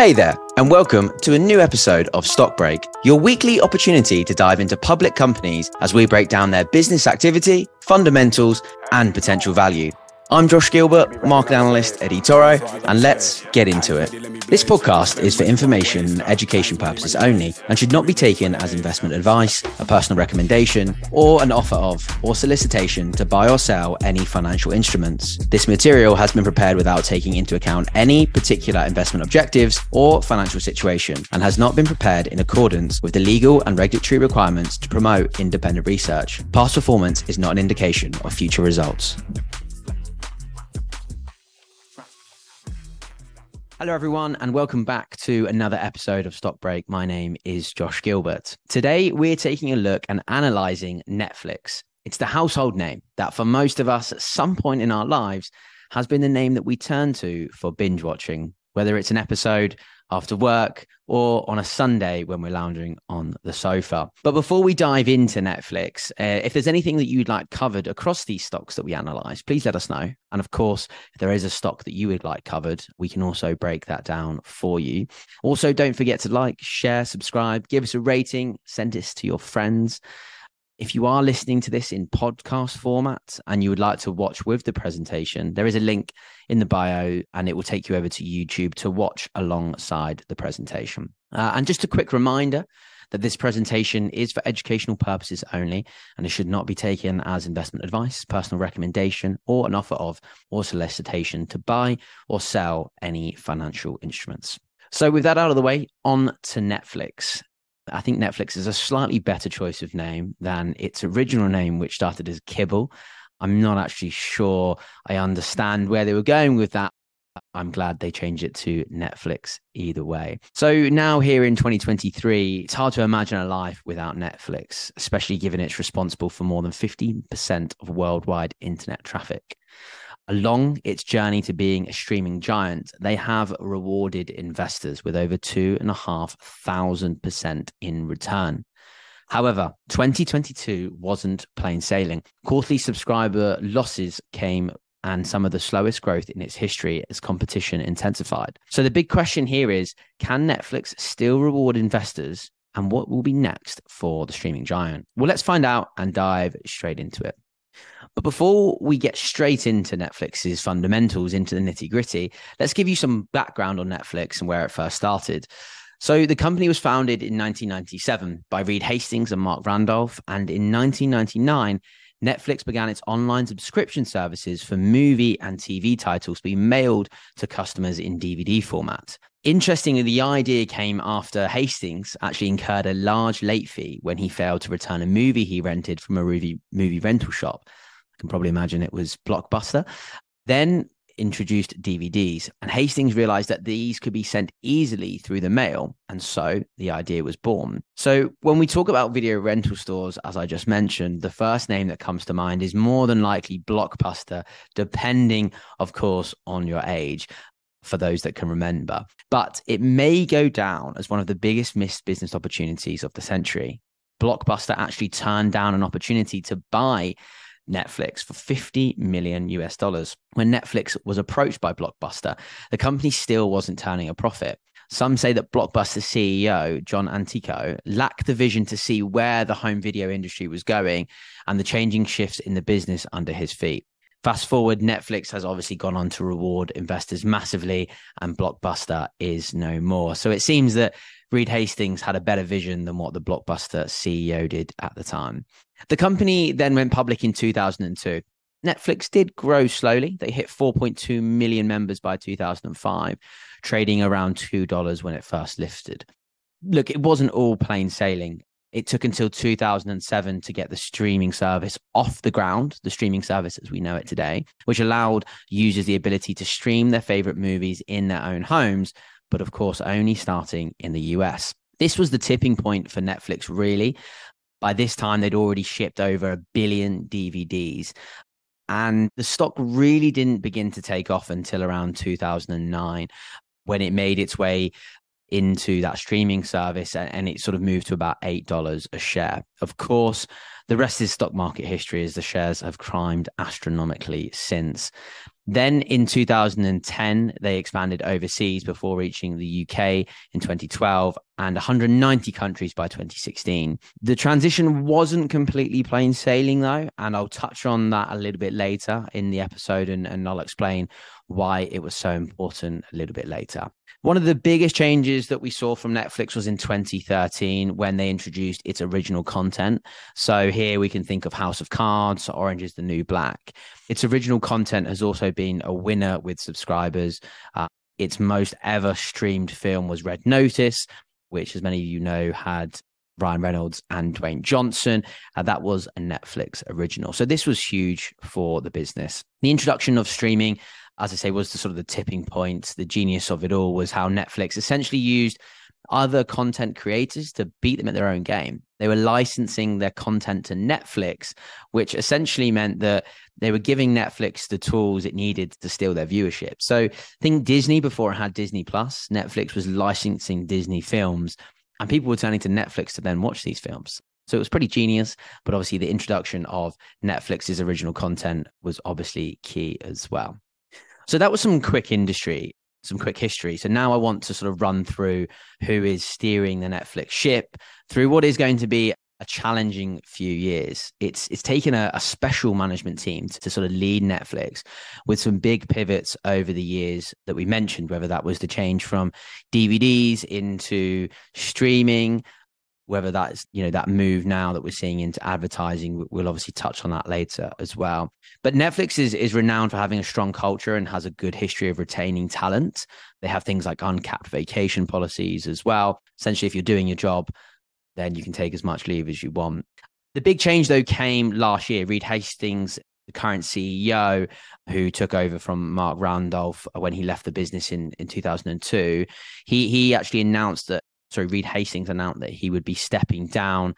Hey there, and welcome to a new episode of Stock Break, your weekly opportunity to dive into public companies as we break down their business activity, fundamentals, and potential value. I'm Josh Gilbert, market analyst at eToro, and let's get into it. This podcast is for information and education purposes only and should not be taken as investment advice, a personal recommendation, or an offer of or solicitation to buy or sell any financial instruments. This material has been prepared without taking into account any particular investment objectives or financial situation and has not been prepared in accordance with the legal and regulatory requirements to promote independent research. Past performance is not an indication of future results. Hello, everyone, and welcome back to another episode of Stock Break. My name is Josh Gilbert. Today, we're taking a look and analyzing Netflix. It's the household name that, for most of us, at some point in our lives, has been the name that we turn to for binge watching, whether it's an episode after work or on a Sunday when we're lounging on the sofa. But before we dive into Netflix, uh, if there's anything that you'd like covered across these stocks that we analyze, please let us know. And of course, if there is a stock that you would like covered, we can also break that down for you. Also, don't forget to like, share, subscribe, give us a rating, send this to your friends. If you are listening to this in podcast format and you would like to watch with the presentation, there is a link in the bio and it will take you over to YouTube to watch alongside the presentation. Uh, and just a quick reminder that this presentation is for educational purposes only and it should not be taken as investment advice, personal recommendation, or an offer of or solicitation to buy or sell any financial instruments. So, with that out of the way, on to Netflix. I think Netflix is a slightly better choice of name than its original name, which started as Kibble. I'm not actually sure I understand where they were going with that. I'm glad they changed it to Netflix either way. So now here in 2023, it's hard to imagine a life without Netflix, especially given it's responsible for more than 15% of worldwide internet traffic. Along its journey to being a streaming giant, they have rewarded investors with over two and a half thousand percent in return. However, 2022 wasn't plain sailing. Quarterly subscriber losses came and some of the slowest growth in its history as competition intensified. So the big question here is can Netflix still reward investors and what will be next for the streaming giant? Well, let's find out and dive straight into it. But before we get straight into Netflix's fundamentals, into the nitty gritty, let's give you some background on Netflix and where it first started. So, the company was founded in 1997 by Reed Hastings and Marc Randolph. And in 1999, Netflix began its online subscription services for movie and TV titles to be mailed to customers in DVD format. Interestingly, the idea came after Hastings actually incurred a large late fee when he failed to return a movie he rented from a movie, movie rental shop. I can probably imagine it was Blockbuster. Then introduced DVDs, and Hastings realized that these could be sent easily through the mail, and so the idea was born. So, when we talk about video rental stores, as I just mentioned, the first name that comes to mind is more than likely Blockbuster, depending, of course, on your age for those that can remember. But it may go down as one of the biggest missed business opportunities of the century. Blockbuster actually turned down an opportunity to buy Netflix for 50 million US dollars. When Netflix was approached by Blockbuster, the company still wasn't turning a profit. Some say that Blockbuster CEO John Antioco lacked the vision to see where the home video industry was going and the changing shifts in the business under his feet. Fast forward, Netflix has obviously gone on to reward investors massively, and Blockbuster is no more. So it seems that Reed Hastings had a better vision than what the Blockbuster CEO did at the time. The company then went public in 2002. Netflix did grow slowly. They hit 4.2 million members by 2005, trading around $2 when it first listed. Look, it wasn't all plain sailing. It took until 2007 to get the streaming service off the ground, the streaming service as we know it today, which allowed users the ability to stream their favorite movies in their own homes, but of course, only starting in the US. This was the tipping point for Netflix, really. By this time, they'd already shipped over a billion DVDs. And the stock really didn't begin to take off until around 2009 when it made its way into that streaming service and it sort of moved to about $8 a share. Of course, the rest is stock market history as the shares have climbed astronomically since. Then in 2010, they expanded overseas before reaching the UK in 2012 and 190 countries by 2016. The transition wasn't completely plain sailing, though, and I'll touch on that a little bit later in the episode and, and I'll explain why it was so important a little bit later. One of the biggest changes that we saw from Netflix was in 2013 when they introduced its original content. So here we can think of House of Cards, Orange is the New Black. Its original content has also been a winner with subscribers. Uh, its most ever streamed film was Red Notice, which, as many of you know, had Ryan Reynolds and Dwayne Johnson. Uh, that was a Netflix original. So this was huge for the business. The introduction of streaming as I say, was the sort of the tipping point. The genius of it all was how Netflix essentially used other content creators to beat them at their own game. They were licensing their content to Netflix, which essentially meant that they were giving Netflix the tools it needed to steal their viewership. So think Disney before it had Disney Plus, Netflix was licensing Disney films and people were turning to Netflix to then watch these films. So it was pretty genius, but obviously the introduction of Netflix's original content was obviously key as well. So that was some quick industry, some quick history. So now I want to sort of run through who is steering the Netflix ship through what is going to be a challenging few years. It's it's taken a, a special management team to, to, sort of lead Netflix with some big pivots over the years that we mentioned, whether that was the change from DVDs into streaming, whether that's you know that move now that we're seeing into advertising. We'll obviously touch on that later as well. But netflix is is renowned for having a strong culture and has a good history of retaining talent. They have things like uncapped vacation policies as well. Essentially if you're doing your job then you can take as much leave as you want the big change though came last year reed hastings the current ceo who took over from Marc randolph when he left the business in in 2002 he he actually announced that sorry, Reed Hastings announced that he would be stepping down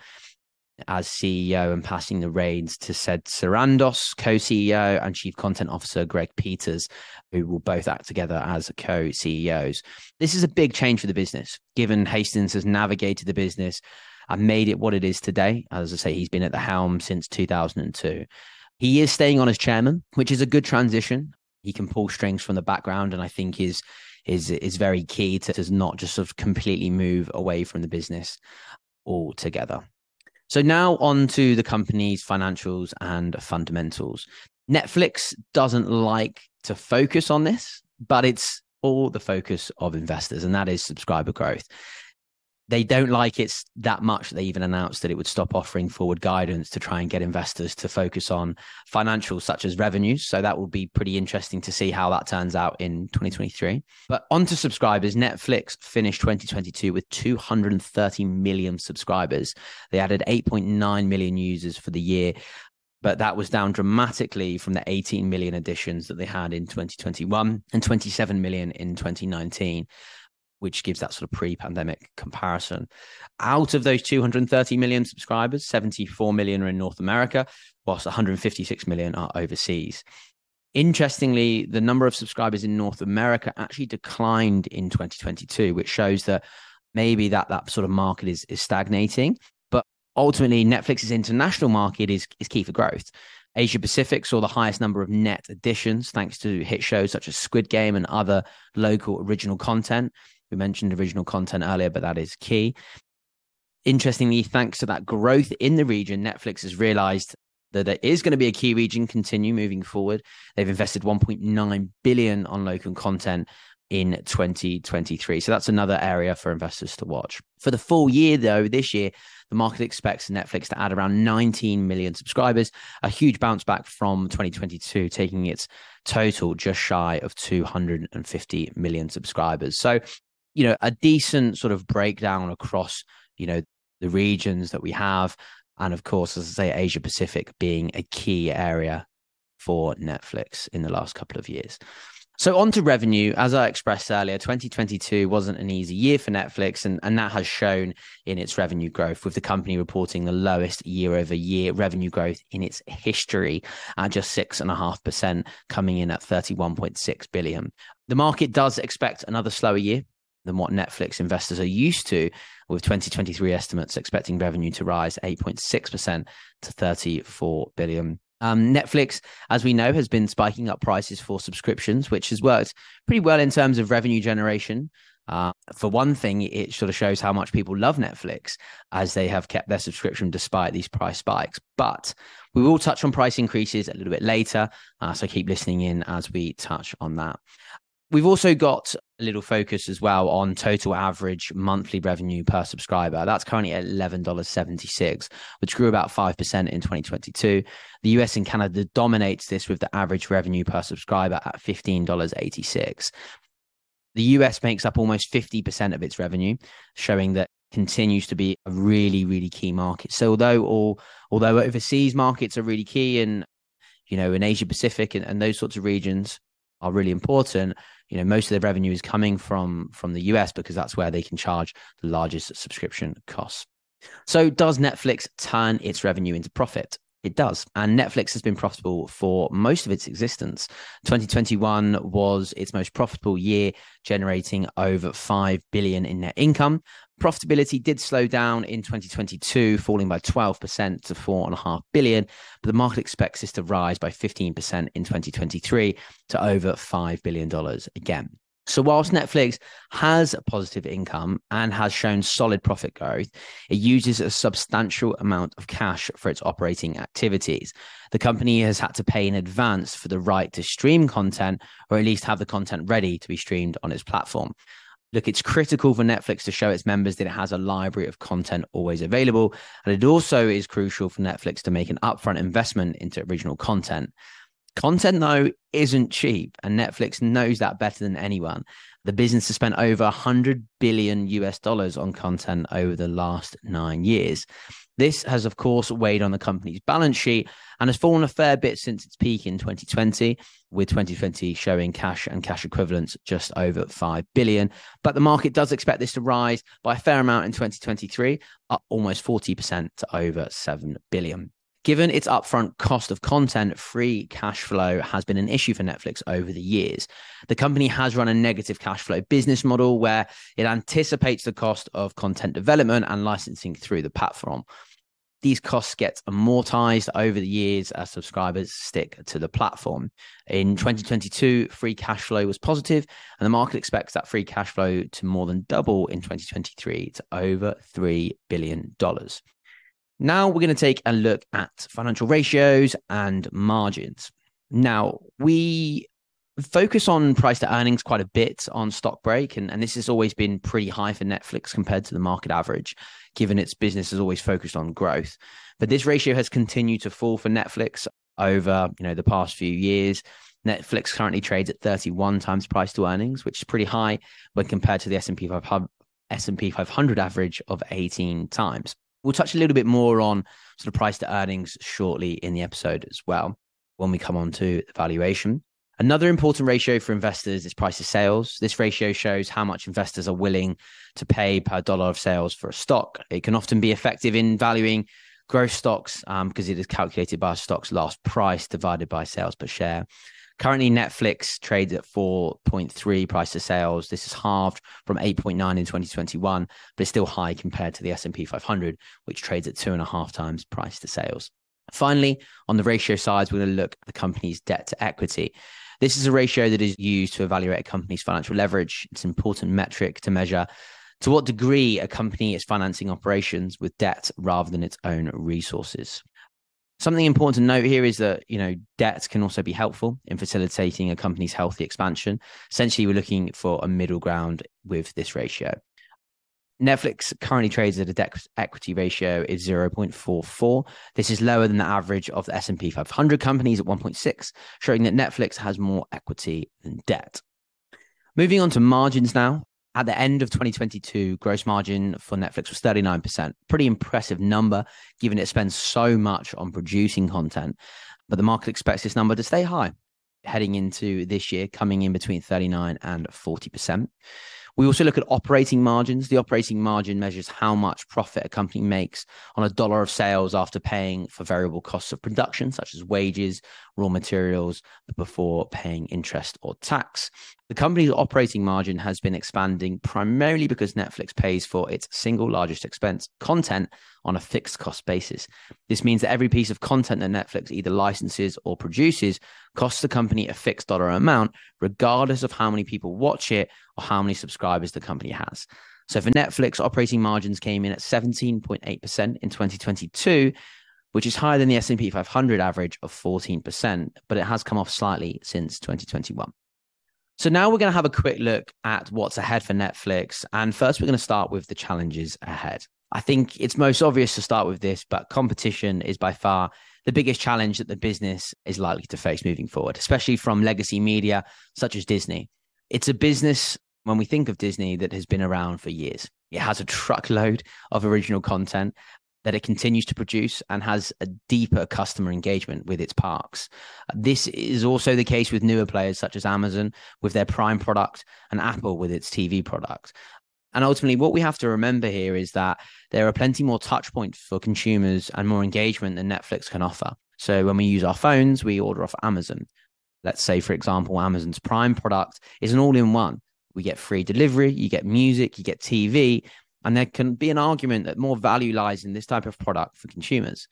as CEO and passing the reins to Ted Sarandos, co-CEO, and Chief Content Officer Greg Peters, who will both act together as co-CEOs. This is a big change for the business, given Hastings has navigated the business and made it what it is today. As I say, he's been at the helm since 2002. He is staying on as chairman, which is a good transition. He can pull strings from the background, and I think is is is very key to, to not just sort of completely move away from the business altogether. So now on to the company's financials and fundamentals. Netflix doesn't like to focus on this, but it's all the focus of investors, and that is subscriber growth they don't like it that much. They even announced that it would stop offering forward guidance to try and get investors to focus on financials such as revenues. So that will be pretty interesting to see how that turns out in 2023. But onto subscribers, Netflix finished 2022 with 230 million subscribers. They added 8.9 million users for the year but that was down dramatically from the 18 million additions that they had in 2021 and 27 million in 2019 which gives that sort of pre-pandemic comparison. Out of those 230 million subscribers, 74 million are in North America, whilst 156 million are overseas. Interestingly, the number of subscribers in North America actually declined in 2022, which shows that maybe that that sort of market is is stagnating. But ultimately, Netflix's international market is is key for growth. Asia Pacific saw the highest number of net additions thanks to hit shows such as Squid Game and other local original content. We mentioned original content earlier, but that is key. Interestingly, thanks to that growth in the region, Netflix has realized that there is going to be a key region continue moving forward. They've invested 1.9 billion on local content in 2023. So that's another area for investors to watch. For the full year, though, this year, the market expects Netflix to add around 19 million subscribers, a huge bounce back from 2022, taking its total just shy of 250 million subscribers. So you know, a decent sort of breakdown across, you know, the regions that we have. And of course, as I say, Asia Pacific being a key area for Netflix in the last couple of years. So on to revenue, as I expressed earlier, 2022 wasn't an easy year for Netflix, and, and that has shown in its revenue growth, with the company reporting the lowest year over year revenue growth in its history at just six and a half percent, coming in at 31.6 billion. The market does expect another slower year than what Netflix investors are used to, with 2023 estimates expecting revenue to rise 8.6% to 34 billion. Um, Netflix, as we know, has been spiking up prices for subscriptions, which has worked pretty well in terms of revenue generation. Uh, for one thing, it sort of shows how much people love Netflix as they have kept their subscription despite these price spikes. But we will touch on price increases a little bit later. Uh, so keep listening in as we touch on that. We've also got a little focus as well on total average monthly revenue per subscriber. That's currently at $11.76, which grew about 5% in 2022. The US and Canada dominates this with the average revenue per subscriber at $15.86. The US makes up almost 50% of its revenue, showing that continues to be a really, really key market. So although all although overseas markets are really key and you know in Asia Pacific and, and those sorts of regions are really important, you know, most of the revenue is coming from from the US because that's where they can charge the largest subscription costs. So does Netflix turn its revenue into profit? It does. And Netflix has been profitable for most of its existence. 2021 was its most profitable year, generating over 5 billion in net income. Profitability did slow down in 2022, falling by 12% to 4.5 billion, but the market expects this to rise by 15% in 2023 to over $5 billion again. So, whilst Netflix has a positive income and has shown solid profit growth, it uses a substantial amount of cash for its operating activities. The company has had to pay in advance for the right to stream content, or at least have the content ready to be streamed on its platform. Look, it's critical for Netflix to show its members that it has a library of content always available. And it also is crucial for Netflix to make an upfront investment into original content. Content, though, isn't cheap, and Netflix knows that better than anyone. The business has spent over 100 billion US dollars on content over the last nine years. This has, of course, weighed on the company's balance sheet and has fallen a fair bit since its peak in 2020, with 2020 showing cash and cash equivalents just over 5 billion. But the market does expect this to rise by a fair amount in 2023, up almost 40% to over 7 billion. Given its upfront cost of content, free cash flow has been an issue for Netflix over the years. The company has run a negative cash flow business model where it anticipates the cost of content development and licensing through the platform. These costs get amortized over the years as subscribers stick to the platform. In 2022, free cash flow was positive, and the market expects that free cash flow to more than double in 2023 to over $3 billion. Now we're going to take a look at financial ratios and margins. Now, we focus on price to earnings quite a bit on stock break and, and this has always been pretty high for netflix compared to the market average given its business has always focused on growth. But this ratio has continued to fall for netflix over you know the past few years. Netflix currently trades at 31 times price to earnings which is pretty high when compared to the s&p 500 S&P 500 average of 18 times We'll touch a little bit more on sort of price to earnings shortly in the episode as well when we come on to the valuation. Another important ratio for investors is price to sales. This ratio shows how much investors are willing to pay per dollar of sales for a stock. It can often be effective in valuing growth stocks um, because it is calculated by a stock's last price divided by sales per share. Currently, Netflix trades at 4.3 price to sales. This is halved from 8.9 in 2021, but it's still high compared to the S&P 500, which trades at two and a half times price to sales. Finally, on the ratio side, we're going to look at the company's debt to equity. This is a ratio that is used to evaluate a company's financial leverage. It's an important metric to measure to what degree a company is financing operations with debt rather than its own resources. Something important to note here is that you know debt can also be helpful in facilitating a company's healthy expansion. Essentially, we're looking for a middle ground with this ratio. Netflix currently trades at a debt equity ratio is 0.44. This is lower than the average of the S&P 500 companies at 1.6, showing that Netflix has more equity than debt. Moving on to margins now. At the end of 2022, gross margin for Netflix was 39%. Pretty impressive number, given it spends so much on producing content. But the market expects this number to stay high heading into this year, coming in between 39 and 40%. We also look at operating margins. The operating margin measures how much profit a company makes on a dollar of sales after paying for variable costs of production, such as wages, raw materials, before paying interest or tax. The company's operating margin has been expanding primarily because Netflix pays for its single largest expense, content, on a fixed cost basis. This means that every piece of content that Netflix either licenses or produces costs the company a fixed dollar amount, regardless of how many people watch it or how many subscribers the company has. So for Netflix, operating margins came in at 17.8% in 2022, which is higher than the S&P 500 average of 14%, but it has come off slightly since 2021. So now we're going to have a quick look at what's ahead for Netflix. And first, we're going to start with the challenges ahead. I think it's most obvious to start with this, but competition is by far the biggest challenge that the business is likely to face moving forward, especially from legacy media such as Disney. It's a business, when we think of Disney, that has been around for years. It has a truckload of original content that it continues to produce and has a deeper customer engagement with its parks. This is also the case with newer players such as Amazon with their Prime product and Apple with its TV product. And ultimately, what we have to remember here is that there are plenty more touch points for consumers and more engagement than Netflix can offer. So when we use our phones, we order off Amazon. Let's say, for example, Amazon's Prime product is an all in one. We get free delivery, you get music, you get TV, and there can be an argument that more value lies in this type of product for consumers.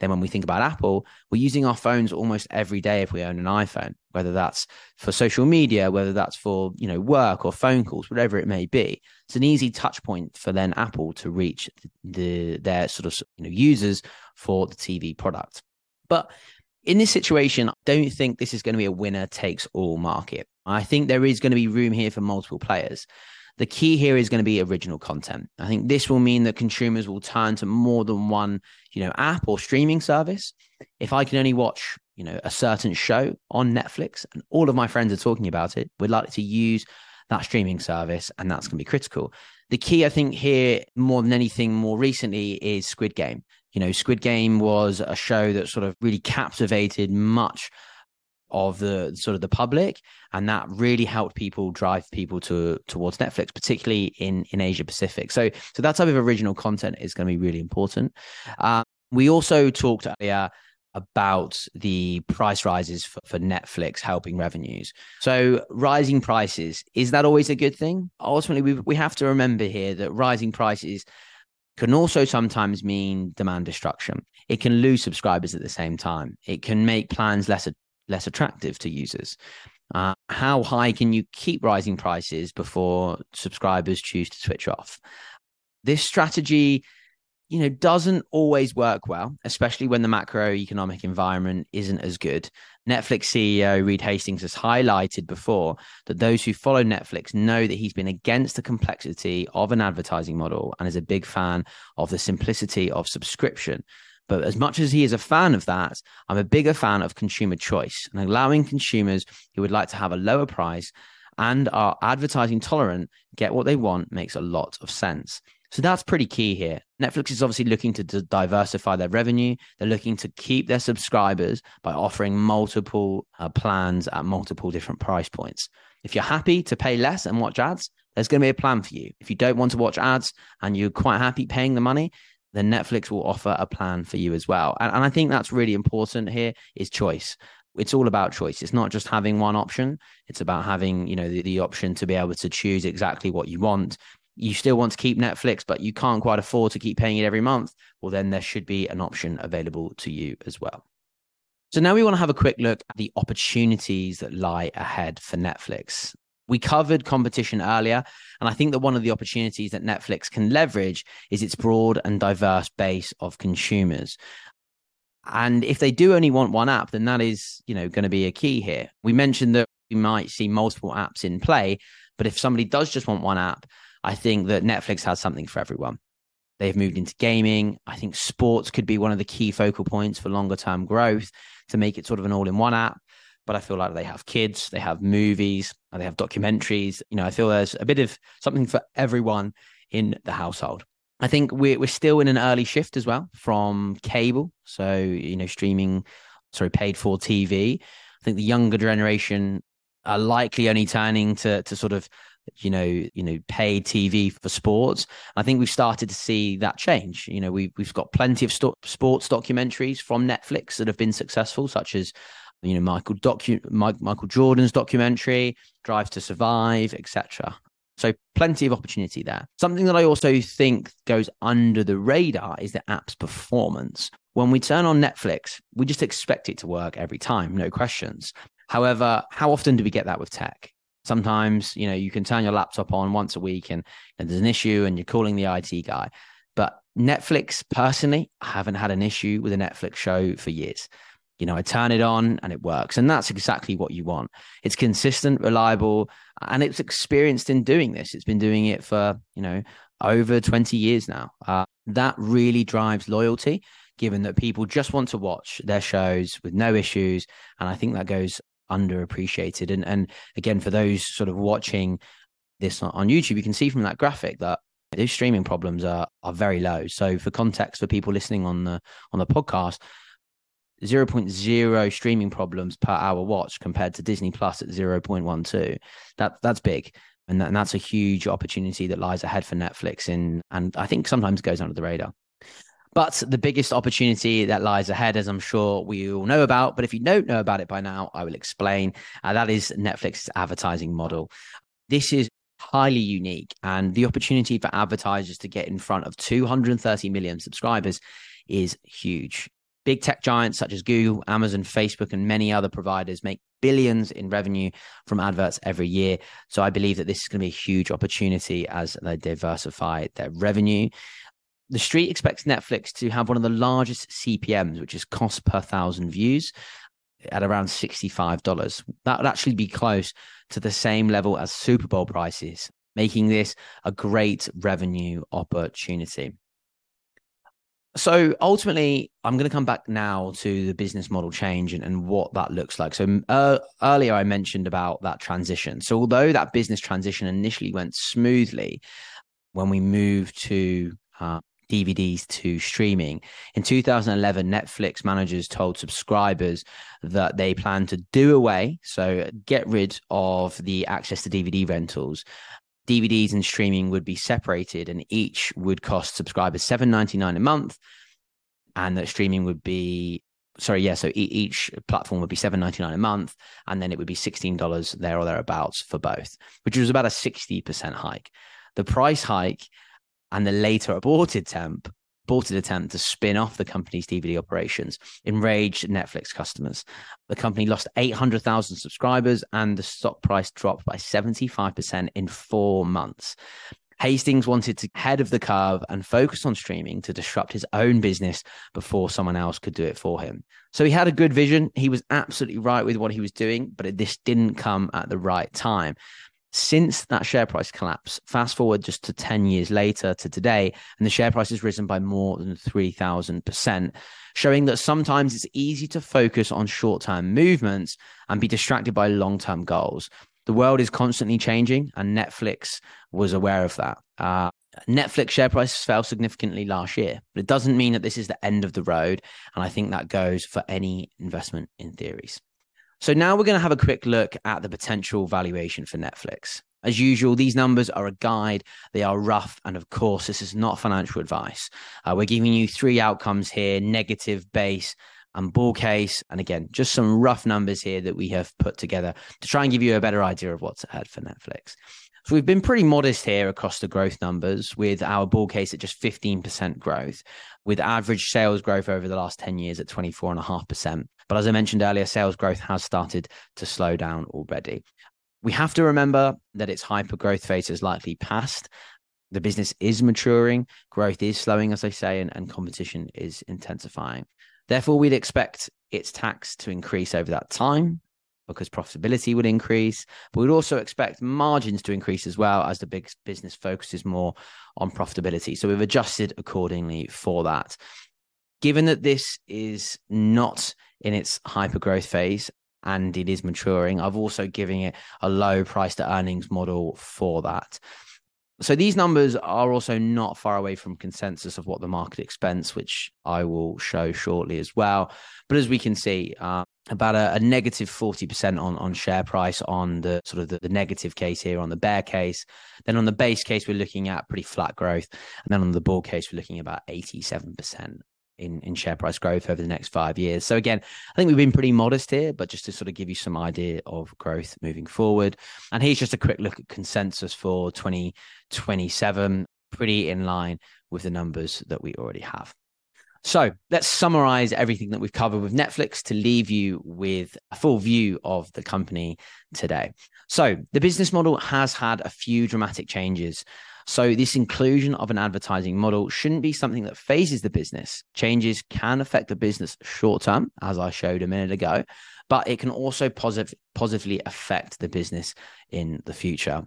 Then, when we think about Apple, we're using our phones almost every day if we own an iPhone, whether that's for social media, whether that's for you know work or phone calls, whatever it may be. It's an easy touch point for then Apple to reach the their sort of you know users for the TV product. But in this situation, I don't think this is going to be a winner takes all market. I think there is going to be room here for multiple players. The key here is going to be original content. I think this will mean that consumers will turn to more than one, you know, app or streaming service. If I can only watch, you know, a certain show on Netflix and all of my friends are talking about it, we're likely to use that streaming service and that's going to be critical. The key, I think, here more than anything more recently is Squid Game. You know, Squid Game was a show that sort of really captivated much of the sort of the public and that really helped people drive people to towards netflix particularly in in asia pacific so so that type of original content is going to be really important uh, we also talked earlier about the price rises for, for netflix helping revenues so rising prices is that always a good thing ultimately we, we have to remember here that rising prices can also sometimes mean demand destruction. It can lose subscribers at the same time. It can make plans less less attractive to users. Uh, how high can you keep rising prices before subscribers choose to switch off? This strategy, you know, doesn't always work well, especially when the macroeconomic environment isn't as good. Netflix CEO Reed Hastings has highlighted before that those who follow Netflix know that he's been against the complexity of an advertising model and is a big fan of the simplicity of subscription. But as much as he is a fan of that, I'm a bigger fan of consumer choice and allowing consumers who would like to have a lower price and are advertising tolerant get what they want makes a lot of sense. So that's pretty key here. Netflix is obviously looking to d- diversify their revenue. They're looking to keep their subscribers by offering multiple uh, plans at multiple different price points. If you're happy to pay less and watch ads, there's going to be a plan for you. If you don't want to watch ads and you're quite happy paying the money, then Netflix will offer a plan for you as well. And, and I think that's really important here is choice. It's all about choice. It's not just having one option. It's about having, you know, the, the option to be able to choose exactly what you want. You still want to keep Netflix, but you can't quite afford to keep paying it every month. Well, then there should be an option available to you as well. So now we want to have a quick look at the opportunities that lie ahead for Netflix. We covered competition earlier, and I think that one of the opportunities that Netflix can leverage is its broad and diverse base of consumers. And if they do only want one app, then that is, you know, going to be a key here. We mentioned that we might see multiple apps in play, but if somebody does just want one app, I think that Netflix has something for everyone. They've moved into gaming. I think sports could be one of the key focal points for longer term growth to make it sort of an all in one app but I feel like they have kids, they have movies, and they have documentaries. You know, I feel there's a bit of something for everyone in the household. I think we're we're still in an early shift as well from cable, so you know, streaming, sorry, paid for TV. I think the younger generation are likely only turning to to sort of you know you know paid TV for sports. I think we've started to see that change. You know, we've we've got plenty of st- sports documentaries from Netflix that have been successful, such as you know, Michael docu- Michael Jordan's documentary, Drive to Survive, etc. So plenty of opportunity there. Something that I also think goes under the radar is the app's performance. When we turn on Netflix, we just expect it to work every time, no questions. However, how often do we get that with tech? Sometimes, you know, you can turn your laptop on once a week and, and there's an issue and you're calling the IT guy. But Netflix, personally, I haven't had an issue with a Netflix show for years. You know, I turn it on and it works. And that's exactly what you want. It's consistent, reliable, and it's experienced in doing this. It's been doing it for, you know, over 20 years now. Uh, that really drives loyalty, given that people just want to watch their shows with no issues. And I think that goes underappreciated. And and again, for those sort of watching this on YouTube, you can see from that graphic that those streaming problems are are very low. So for context, for people listening on the on the podcast, 0.0 streaming problems per hour watch compared to Disney Plus at 0.12. That that's big. And, that, and that's a huge opportunity that lies ahead for Netflix in and I think sometimes goes under the radar. But the biggest opportunity that lies ahead, as I'm sure we all know about, but if you don't know about it by now, I will explain. Uh, that is Netflix's advertising model. This is highly unique, and the opportunity for advertisers to get in front of 230 million subscribers is huge. Big tech giants such as Google, Amazon, Facebook, and many other providers make billions in revenue from adverts every year. So I believe that this is going to be a huge opportunity as they diversify their revenue the street expects Netflix to have one of the largest CPMs, which is cost per thousand views, at around $65. That would actually be close to the same level as Super Bowl prices, making this a great revenue opportunity. So ultimately, I'm going to come back now to the business model change and, and what that looks like. So uh, earlier, I mentioned about that transition. So although that business transition initially went smoothly, when we moved to uh, DVDs to streaming. In 2011, Netflix managers told subscribers that they plan to do away, so get rid of the access to DVD rentals. DVDs and streaming would be separated, and each would cost subscribers $7.99 a month, and that streaming would be sorry, yeah. So each platform would be seven ninety nine a month, and then it would be sixteen dollars there or thereabouts for both, which was about a sixty percent hike. The price hike and the later aborted attempt aborted attempt to spin off the company's DVD operations enraged Netflix customers. The company lost 800,000 subscribers and the stock price dropped by 75% in four months. Hastings wanted to head of the curve and focus on streaming to disrupt his own business before someone else could do it for him. So he had a good vision. He was absolutely right with what he was doing, but this didn't come at the right time since that share price collapse, fast forward just to 10 years later to today, and the share price has risen by more than 3,000%, showing that sometimes it's easy to focus on short term movements and be distracted by long term goals. The world is constantly changing, and Netflix was aware of that. Uh, Netflix share price fell significantly last year, but it doesn't mean that this is the end of the road. And I think that goes for any investment in theories. So now we're going to have a quick look at the potential valuation for Netflix. As usual, these numbers are a guide. They are rough. And of course, this is not financial advice. Uh, we're giving you three outcomes here negative, base, and bull case. And again, just some rough numbers here that we have put together to try and give you a better idea of what's ahead for Netflix. So we've been pretty modest here across the growth numbers with our bull case at just 15% growth, with average sales growth over the last 10 years at 24.5%. But as I mentioned earlier, sales growth has started to slow down already. We have to remember that its hyper growth phase is likely past. The business is maturing, growth is slowing, as I say, and, and competition is intensifying. Therefore, we'd expect its tax to increase over that time because profitability would increase. But we'd also expect margins to increase as well as the big business focuses more on profitability. So we've adjusted accordingly for that. Given that this is not in its hyper growth phase and it is maturing, I've also given it a low price to earnings model for that. So these numbers are also not far away from consensus of what the market expects, which I will show shortly as well. But as we can see, uh, about a, a negative 40% on, on share price on the sort of the, the, negative case here on the bear case. Then on the base case, we're looking at pretty flat growth. And then on the bull case, we're looking about 87% in, in share price growth over the next five years. So again, I think we've been pretty modest here, but just to sort of give you some idea of growth moving forward. And here's just a quick look at consensus for 2027, pretty in line with the numbers that we already have. So let's summarize everything that we've covered with Netflix to leave you with a full view of the company today. So the business model has had a few dramatic changes. So this inclusion of an advertising model shouldn't be something that fazes the business. Changes can affect the business short term, as I showed a minute ago, but it can also positive, positively affect the business in the future.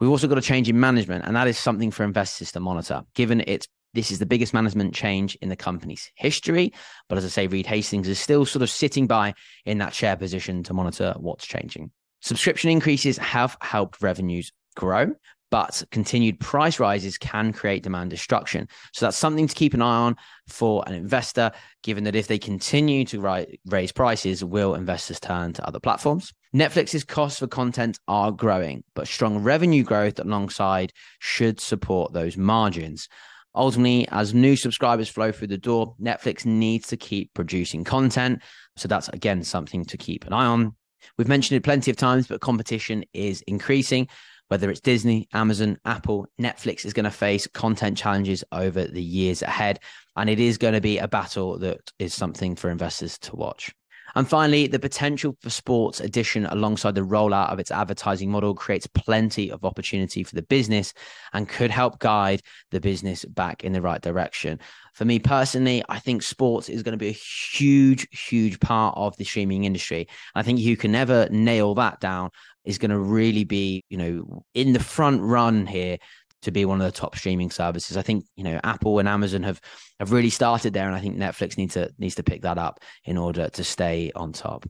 We've also got a change in management, and that is something for investors to monitor, given its this is the biggest management change in the company's history. But as I say, Reed Hastings is still sort of sitting by in that chair position to monitor what's changing. Subscription increases have helped revenues grow, but continued price rises can create demand destruction. So that's something to keep an eye on for an investor, given that if they continue to raise prices, will investors turn to other platforms? Netflix's costs for content are growing, but strong revenue growth alongside should support those margins. Ultimately, as new subscribers flow through the door, Netflix needs to keep producing content. So that's again something to keep an eye on. We've mentioned it plenty of times, but competition is increasing. Whether it's Disney, Amazon, Apple, Netflix is going to face content challenges over the years ahead. And it is going to be a battle that is something for investors to watch. And finally, the potential for sports addition alongside the rollout of its advertising model creates plenty of opportunity for the business and could help guide the business back in the right direction. For me personally, I think sports is going to be a huge, huge part of the streaming industry. I think you can never nail that down is going to really be, you know, in the front run here to be one of the top streaming services. I think you know Apple and Amazon have have really started there, and I think Netflix needs to needs to pick that up in order to stay on top.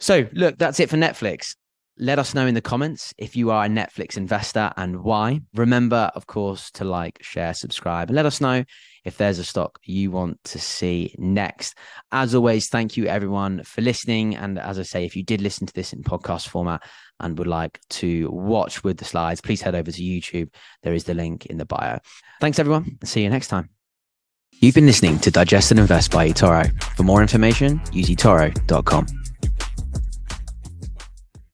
So look, that's it for Netflix. Let us know in the comments if you are a Netflix investor and why. Remember, of course, to like, share, subscribe, and let us know if there's a stock you want to see next. As always, thank you everyone for listening. And as I say, if you did listen to this in podcast format and would like to watch with the slides, please head over to YouTube. There is the link in the bio. Thanks everyone. See you next time. You've been listening to Digest and Invest by eToro. For more information, use eToro.com.